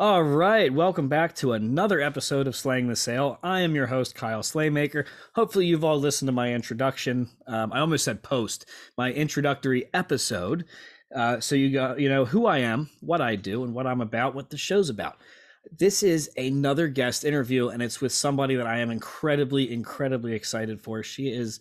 All right, welcome back to another episode of Slaying the Sale. I am your host, Kyle Slaymaker. Hopefully, you've all listened to my introduction. Um, I almost said post, my introductory episode. Uh, so you got, you know, who I am, what I do, and what I'm about, what the show's about. This is another guest interview, and it's with somebody that I am incredibly, incredibly excited for. She is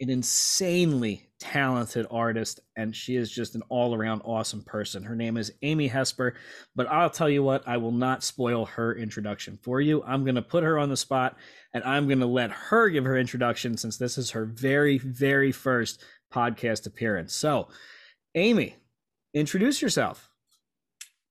an insanely talented artist and she is just an all-around awesome person. Her name is amy hesper but i'll tell you what i will not spoil her introduction for you. I'm going to put her on the spot and i'm going to let her give her introduction since this is her very very first podcast appearance. So amy introduce yourself.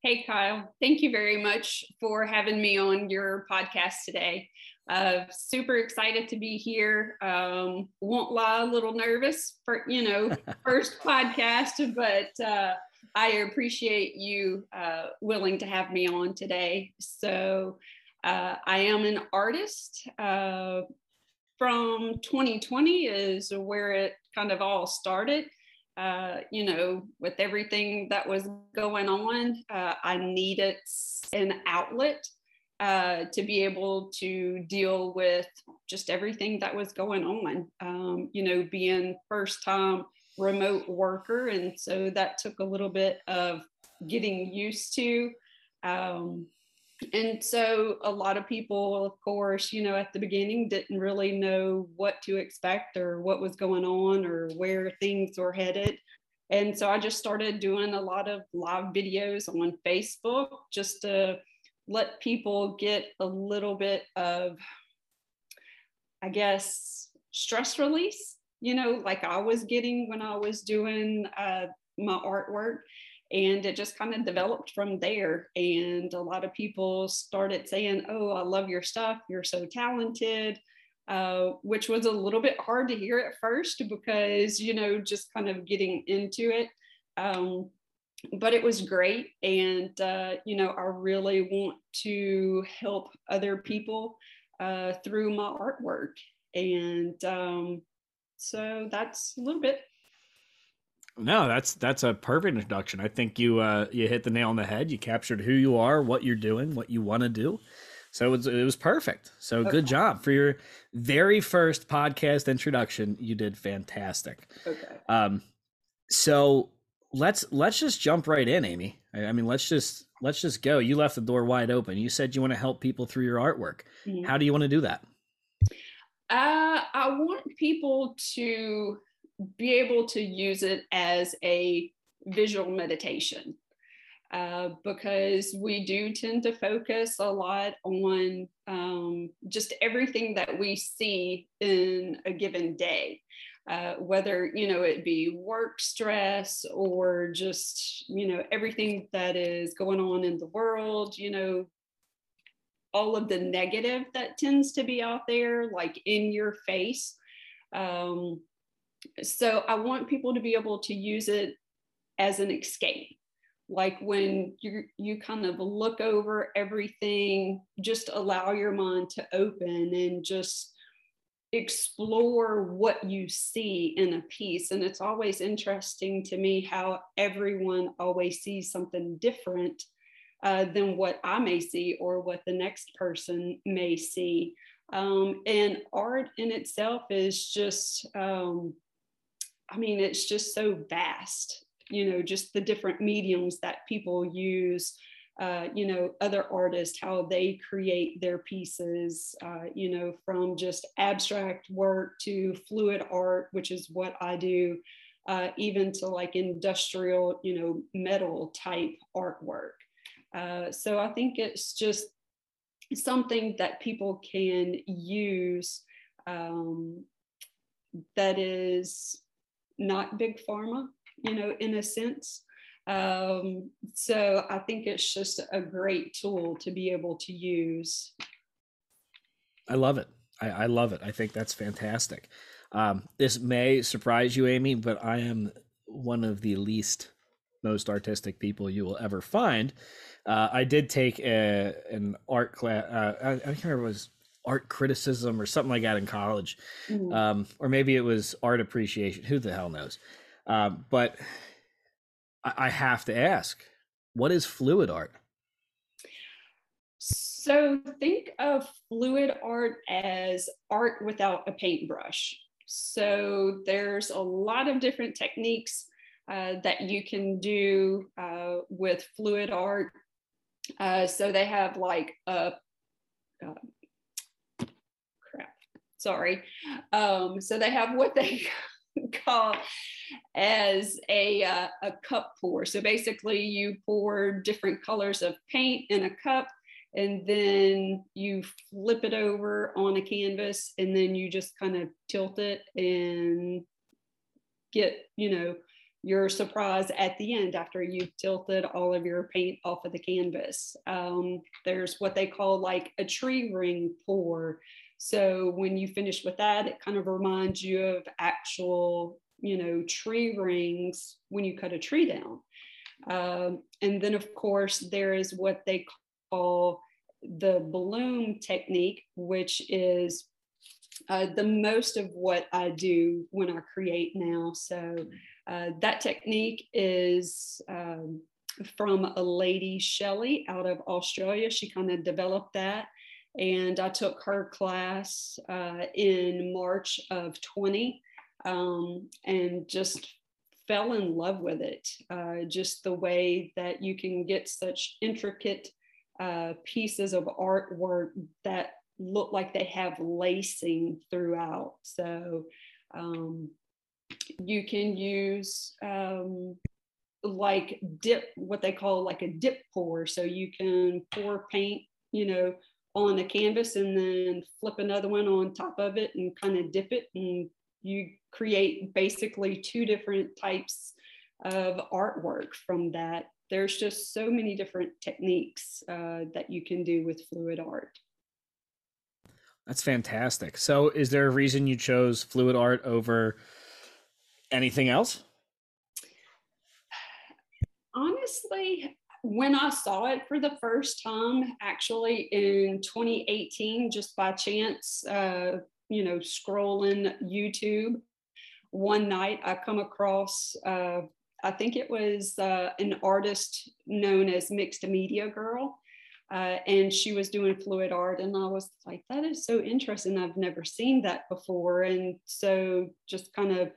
Hey kyle. Thank you very much for having me on your podcast today uh, super excited to be here. Um, won't lie, a little nervous for you know first podcast, but uh, I appreciate you uh, willing to have me on today. So uh, I am an artist. Uh, from 2020 is where it kind of all started. Uh, you know, with everything that was going on, I needed an outlet uh, to be able to deal with just everything that was going on. Um, you know, being first time remote worker. And so that took a little bit of getting used to. Um, and so a lot of people, of course, you know, at the beginning didn't really know what to expect or what was going on or where things were headed. And so I just started doing a lot of live videos on Facebook just to let people get a little bit of, I guess, stress release, you know, like I was getting when I was doing uh, my artwork. And it just kind of developed from there. And a lot of people started saying, Oh, I love your stuff. You're so talented. Uh, which was a little bit hard to hear at first because, you know, just kind of getting into it. Um, but it was great. And uh, you know i really want to help other people uh, through my artwork. And um, so that's a little bit. No that's that's a perfect introduction. I think you uh, you hit the nail on the head. You captured who you are what you're doing what you want to do. So it was, it was perfect. So okay. good job for your very first podcast introduction. You did fantastic. Okay. Um so let's let's just jump right in, Amy. I, I, mean, let's just let's just go. You left the door wide open. You said you want to help people through your artwork. Mm-hmm. How do you want to do that? Uh, I want people to be able to use it as a visual meditation. Uh, because we do tend to focus a lot on um, just everything that we see in a given day uh, whether you know it be work stress or just you know everything that is going on in the world you know all of the negative that tends to be out there like in your face. Um, so i want people to be able to use it as an escape. Like when you you kind of look over everything just allow your mind to open and just explore what you see in a piece. And it's always interesting to me how everyone always sees something different uh, than what I may see or what the next person may see. Um, and art in itself is just, um, I mean, it's just so vast, you know, just the different mediums that people use uh, you know, other artists, how they create their pieces, uh, you know, from just abstract work to fluid art, which is what I do, uh, even to like industrial, you know, metal type artwork. Uh, so I think it's just something that people can use um, that is not big pharma, you know, in a sense. Um, so I think it's just a great tool to be able to use. I love it. I, I love it. I think that's fantastic. Um, this may surprise you, Amy, but I am one of the least most artistic people you will ever find. Uh, I did take a, an art class. Uh, I, I, can't remember it was art criticism or something like that in college, mm. um, or maybe it was art appreciation. Who the hell knows? Um, but I, have to ask, what is fluid art? So think of fluid art as art without a paintbrush. So there's a lot of different techniques uh, that you can do uh, with fluid art. Uh, so they have like a, uh, crap, sorry. Um, so they have what they call as a, uh, a cup pour. So basically you pour different colors of paint in a cup and then you flip it over on a canvas and then you just kind of tilt it and get you know your surprise at the end after you've tilted all of your paint off of the canvas um, there's what they call like a tree ring pour so when you finish with that it kind of reminds you of actual you know tree rings when you cut a tree down um, and then of course there is what they call the bloom technique, which is uh, the most of what I do when I create now. So uh, that technique is um, from a lady, Shelley, out of Australia. She kind of developed that. And I took her class uh, in March of 20 um, and just fell in love with it. Uh, just the way that you can get such intricate uh, pieces of artwork that look like they have lacing throughout. So um, you can use um, like dip, what they call like a dip pour. So you can pour paint, you know, on a canvas and then flip another one on top of it and kind of dip it and you create basically two different types of artwork from that there's just so many different techniques uh, that you can do with fluid art. That's fantastic. So, is there a reason you chose fluid art over anything else? Honestly, when I saw it for the first time, actually in 2018, just by chance, uh, you know, scrolling YouTube, one night I come across uh, I think it was uh, an artist known as Mixed Media Girl. Uh, and she was doing fluid art. And I was like, that is so interesting. I've never seen that before. And so just kind of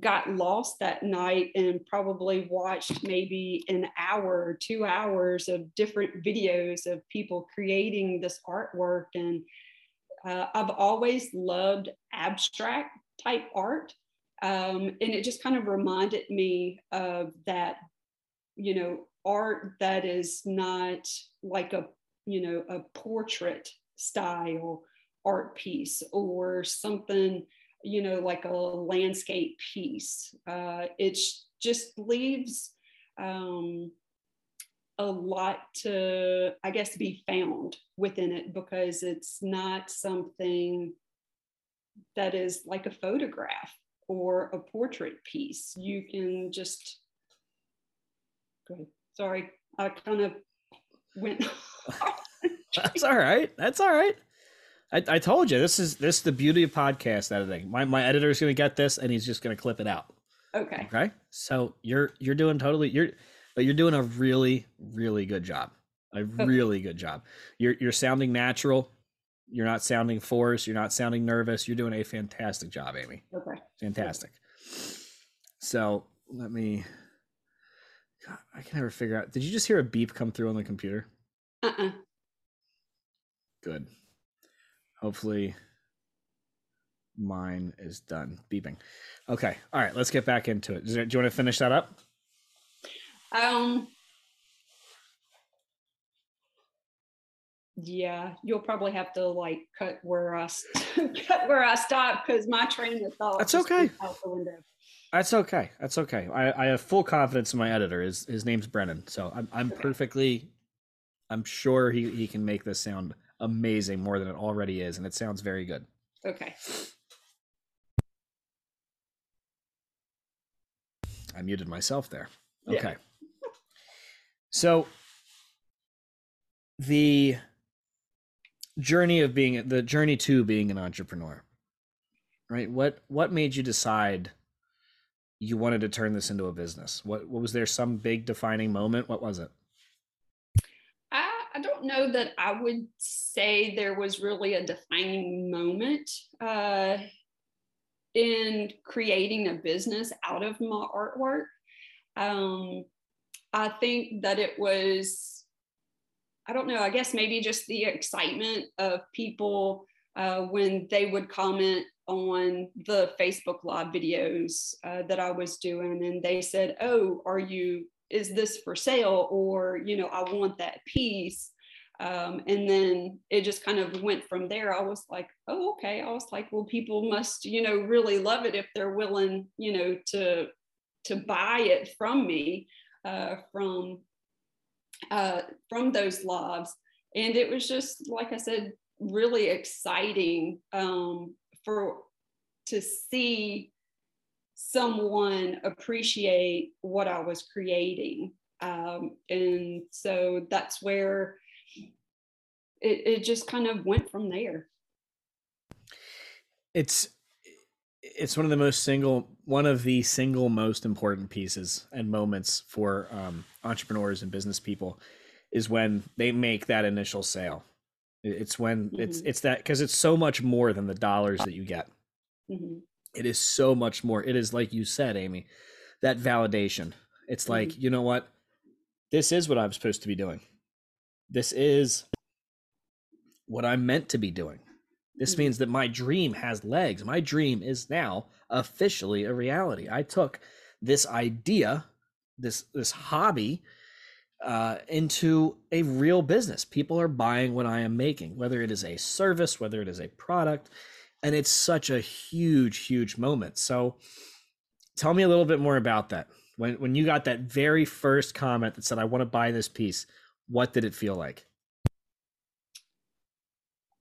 got lost that night and probably watched maybe an hour or two hours of different videos of people creating this artwork. And uh, I've always loved abstract type art. Um, and it just kind of reminded me of that, you know, art that is not like a, you know, a portrait style art piece or something, you know, like a landscape piece. Uh, it just leaves um, a lot to, I guess, be found within it because it's not something that is like a photograph or a portrait piece. You can just go. Sorry, I kind of went. That's all right. That's all right. I, I told you this is this is the beauty of podcast editing. My my editor is going to get this and he's just going to clip it out. Okay. Okay. So you're you're doing totally you're but you're doing a really really good job. A okay. really good job. You're you're sounding natural. You're not sounding forced. You're not sounding nervous. You're doing a fantastic job, Amy. Okay. Fantastic. So let me. God, I can never figure out. Did you just hear a beep come through on the computer? Uh uh Good. Hopefully, mine is done beeping. Okay. All right. Let's get back into it. There, do you want to finish that up? Um, yeah, you'll probably have to like cut where I cut where I stop because my train of thought. That's okay. Out the window. That's okay. That's okay. I, I have full confidence in my editor. His his name's Brennan, so I'm I'm Okay. perfectly. I'm sure he he can make this sound amazing more than it already is, and it sounds very good. Okay. I muted myself there. Yeah. Okay. So the journey of being the journey to being an entrepreneur. Right? What what made you decide you wanted to turn this into a business? What what was there some big defining moment? What was it? Don't know that I would say there was really a defining moment uh, in creating a business out of my artwork. Um, I think that it was, I don't know, I guess maybe just the excitement of people uh, when they would comment on the Facebook Live videos uh, that I was doing, and they said, "Oh, are you? Is this for sale?" Or you know, I want that piece. Um, and then it just kind of went from there. I was like, "Oh, okay." I was like, "Well, people must, you know, really love it if they're willing, you know, to to buy it from me uh, from uh, from those lives." And it was just, like I said, really exciting um, for to see someone appreciate what I was creating. Um, and so that's where it, it just kind of went from there. It's it's one of the most single one of the single most important pieces and moments for um, entrepreneurs and business people is when they make that initial sale. It's when it's Mhm. it's that because it's so much more than the dollars that you get. Mhm. It is so much more. It is like you said, Amy, that validation. It's like, you know what? This is what I'm supposed to be doing. This is what I'm meant to be doing. This Mhm. means that my dream has legs. My dream is now officially a reality. I took this idea, this this hobby, uh, into a real business. People are buying what I am making, whether it is a service, whether it is a product, and it's such a huge, huge moment. So, tell me a little bit more about that. When when you got that very first comment that said, "I want to buy this piece," what did it feel like?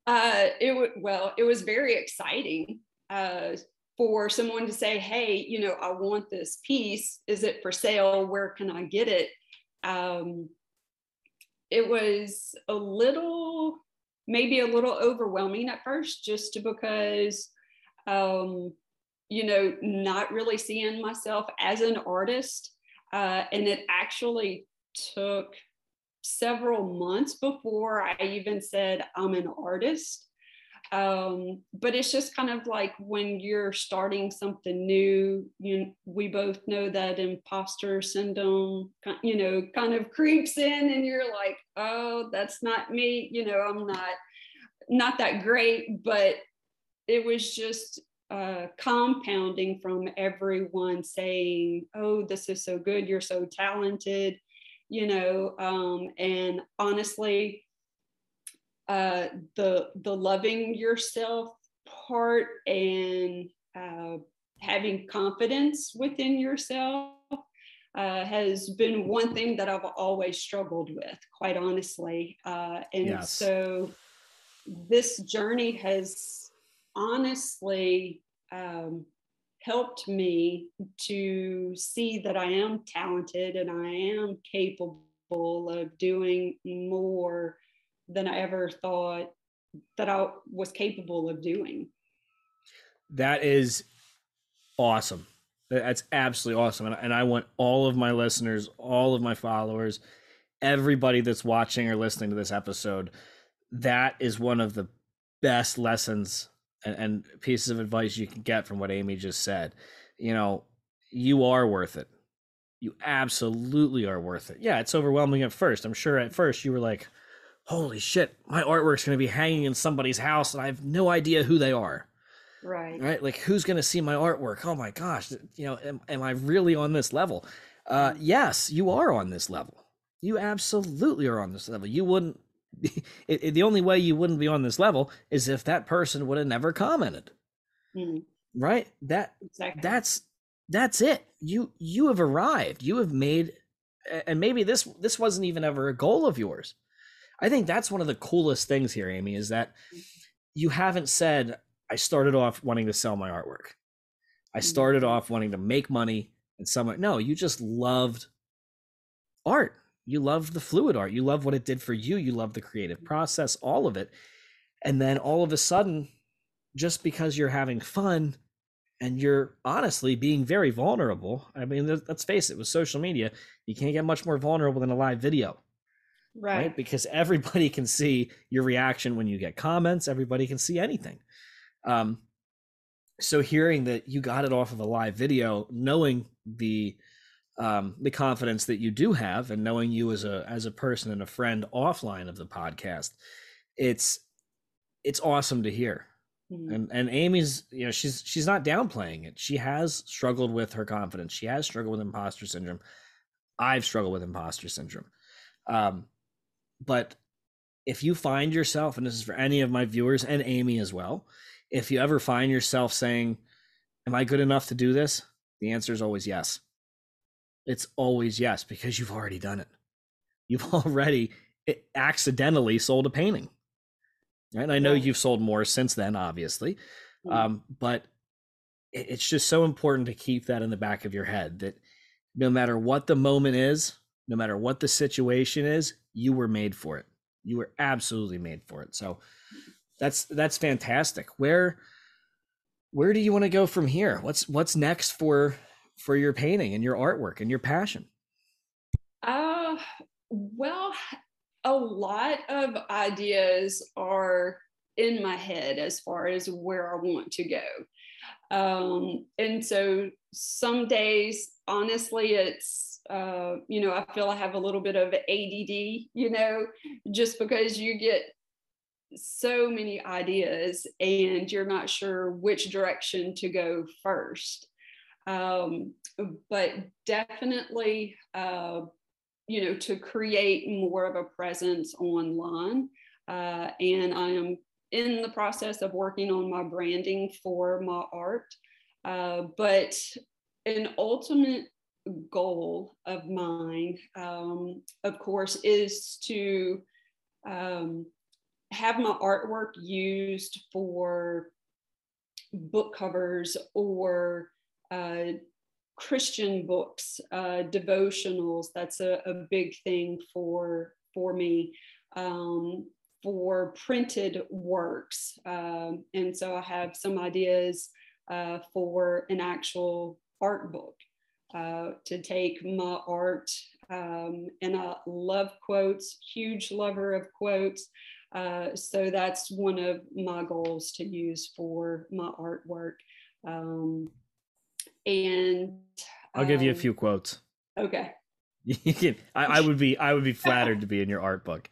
Uh, it w- well, it was very exciting uh, for someone to say, "Hey, you know, I want this piece. Is it for sale? Where can I get it?" Um, it was a little, maybe a little overwhelming at first, just because, um, you know, not really seeing myself as an artist, uh, and it actually took several months before I even said I'm an artist. Um, but it's just kind of like when you're starting something new, you we both know that imposter syndrome, you know, kind of creeps in, and you're like, oh, that's not me. You know, I'm not not that great, but it was just uh, compounding from everyone saying, "Oh, this is so good. You're so talented." You know, um, and honestly, uh, the the loving yourself part and uh, having confidence within yourself uh, has been one thing that I've always struggled with, quite honestly. Uh, and Yes. so this journey has honestly um, helped me to see that I am talented and I am capable of doing more than I ever thought that I was capable of doing. That is awesome. That's absolutely awesome. And, I want all of my listeners, all of my followers, everybody that's watching or listening to this episode, that is one of the best lessons and, and pieces of advice you can get from what Amy just said. You know, you are worth it. You absolutely are worth it. Yeah, it's overwhelming at first. I'm sure at first you were like, holy shit, my artwork's going to be hanging in somebody's house and I have no idea who they are Right. right like who's going to see my artwork oh my gosh you know am, am i really on this level uh yes you are on this level you absolutely are on this level you wouldn't it, it- the only way you wouldn't be on this level is if that person would have never commented Mm, right that exactly. that's that's it. You you have arrived. You have made and maybe this this wasn't even ever a goal of yours. I think that's one of the coolest things here, Amy, is that you haven't said I started off wanting to sell my artwork. I started mm-hmm. off wanting to make money and my no, you just loved art. You love the fluid art. You love what it did for you. You love the creative process, all of it. And then all of a sudden, just because you're having fun and you're honestly being very vulnerable. I mean, let's face it, with social media, you can't get much more vulnerable than a live video. Right. right. Because everybody can see your reaction when you get comments, everybody can see anything. Um, so hearing that you got it off of a live video, knowing the um, the confidence that you do have, and knowing you as a as a person and a friend offline of the podcast, it's it's awesome to hear. Mm-hmm. And and Amy's, you know, she's she's not downplaying it. She has struggled with her confidence. She has struggled with imposter syndrome. I've struggled with imposter syndrome. Um, but if you find yourself, and this is for any of my viewers and Amy as well, if you ever find yourself saying, Am I good enough to do this? The answer is always yes. It's always yes, because you've already done it. You've already accidentally sold a painting. And I know yeah. you've sold more since then, obviously. Mm-hmm. Um, but it's just so important to keep that in the back of your head that no matter what the moment is, no matter what the situation is, you were made for it. You were absolutely made for it. So that's that's fantastic. Where where do you want to go from here? What's what's next for for your painting and your artwork and your passion? Uh well, a lot of ideas are in my head as far as where I want to go. Um, and so some days, honestly, it's, uh, you know, I feel I have a little bit of ADD, you know, just because you get so many ideas and you're not sure which direction to go first. Um, but definitely uh, you know, to create more of a presence online. Uh, and I am in the process of working on my branding for my art. Uh, but an ultimate goal of mine, um, of course, is to um, have my artwork used for book covers or Christian books, uh, devotionals. That's a, a, big thing for for me. Um, for printed works, um, and so I have some ideas uh, for an actual art book uh, to take my art. Um, and I love quotes, huge lover of quotes. Uh, so that's one of my goals to use for my artwork. Um, and I'll give you a um, few quotes. Okay. You can. I, I, would be. I would be flattered to be in your art book.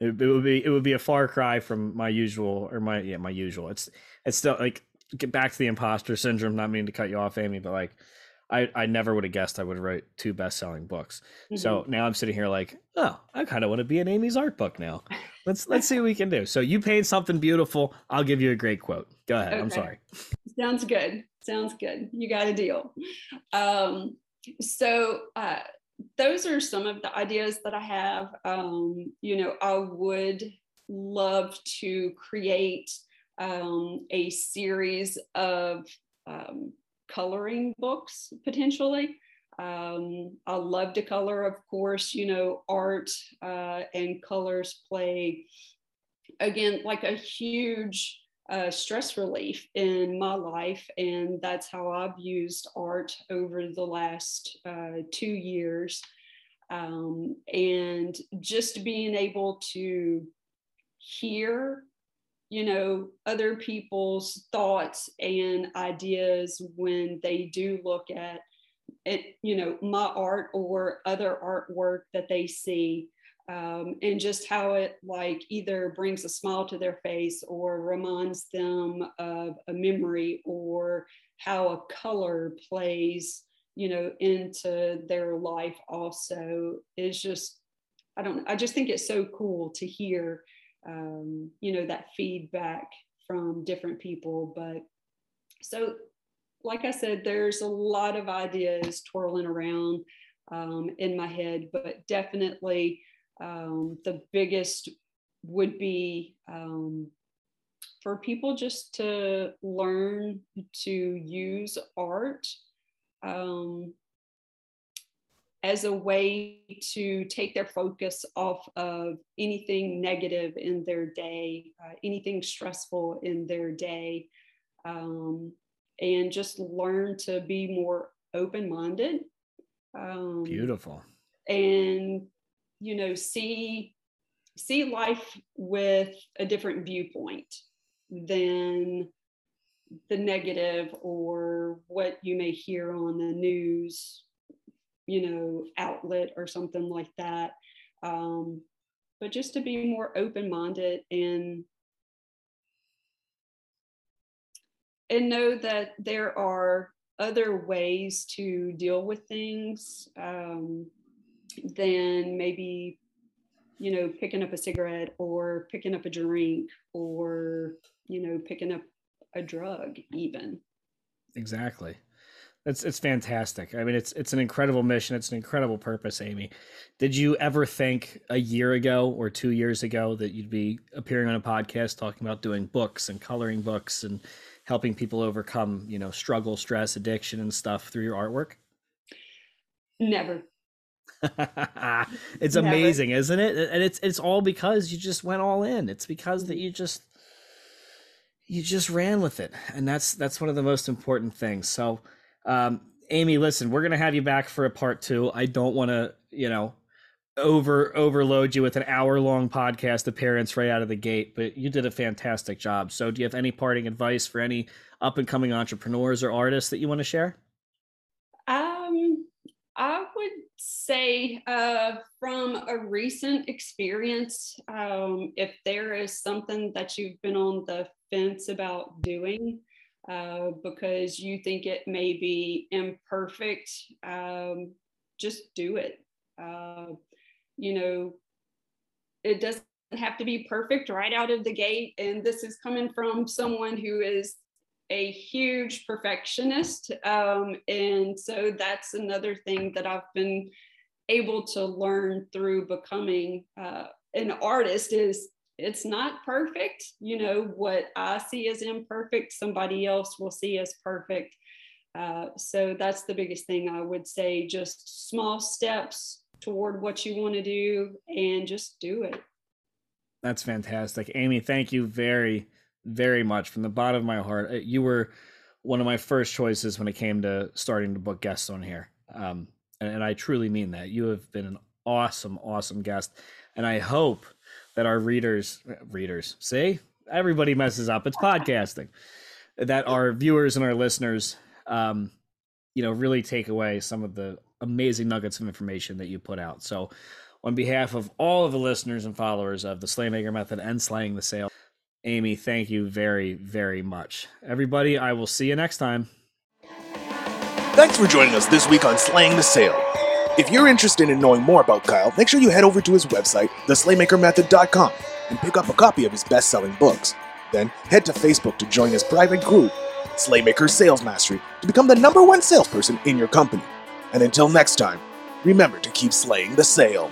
It, it, would be. It would be a far cry from my usual or my yeah my usual. It's it's still like get back to the imposter syndrome. Not meaning to cut you off, Amy, but like I, I never would have guessed I would write two best selling books. Mm-hmm. So now I'm sitting here like, oh, I kind of want to be in Amy's art book now. Let's let's see what we can do. So you paint something beautiful. I'll give you a great quote. Go ahead. Okay. I'm sorry. Sounds good. Sounds good. You got a deal. Um, so uh, those are some of the ideas that I have. Um, you know, I would love to create um, a series of um, coloring books potentially. Um, I love to color, of course, you know, art uh, and colors play, again, like a huge uh, stress relief in my life. And that's how I've used art over the last uh, two years. Um, and just being able to hear you know other people's thoughts and ideas when they do look at it you know my art or other artwork that they see um, and just how it like either brings a smile to their face or reminds them of a memory or how a color plays you know into their life also is just i don't i just think it's so cool to hear um, you know that feedback from different people but so like I said, there's a lot of ideas twirling around um, in my head, but definitely um, the biggest would be um, for people just to learn to use art um, as a way to take their focus off of anything negative in their day, uh, anything stressful in their day, um, and just learn to be more open minded. Um, Beautiful. And, you know, see see life with a different viewpoint than the negative or what you may hear on the news you know outlet or something like that. Um, but just to be more open-minded and and know that there are other ways to deal with things um, than maybe you know picking up a cigarette or picking up a drink or you know picking up a drug even. Exactly it's it's fantastic. I mean, it's it's an incredible mission. It's an incredible purpose, Amy. Did you ever think a year ago or two years ago that you'd be appearing on a podcast talking about doing books and coloring books and helping people overcome, you know, struggle, stress, addiction, and stuff through your artwork? Never. it's Never. amazing, isn't it? And it's it's all because you just went all in. It's because that mm-hmm. you just you just ran with it, and that's that's one of the most important things. So um, Amy, listen, we're gonna have you back for a part two. I don't want to, you know, over overload you with an hour long podcast appearance right out of the gate, but you did a fantastic job. So, do you have any parting advice for any up and coming entrepreneurs or artists that you want to share? Um, I would say uh, from a recent experience, um, if there is something that you've been on the fence about doing, uh, because you think it may be imperfect, um, just do it. Uh, you know, it doesn't have to be perfect right out of the gate. And this is coming from someone who is a huge perfectionist. Um, and so that's another thing that I've been able to learn through becoming uh, an artist is it's not perfect. You know, what I see as imperfect, somebody else will see as perfect. Uh, so that's the biggest thing I would say just small steps toward what you want to do and just do it. That's fantastic. Amy, thank you very, very much from the bottom of my heart. Uh, you were one of my first choices when it came to starting to book guests on here. Um, and, and I truly mean that. You have been an awesome, awesome guest. And I hope that our readers readers see? Everybody messes up. It's podcasting. That our viewers and our listeners um you know really take away some of the amazing nuggets of information that you put out. So on behalf of all of the listeners and followers of the slaymaker method and slaying the sale amy thank you very very much. Everybody i will see you next time. Thanks for joining us this week on slaying the sale if you're interested in knowing more about Kyle, make sure you head over to his website, theslaymakermethod.com, and pick up a copy of his best selling books. Then head to Facebook to join his private group, Slaymaker Sales Mastery, to become the number one salesperson in your company. And until next time, remember to keep slaying the sale.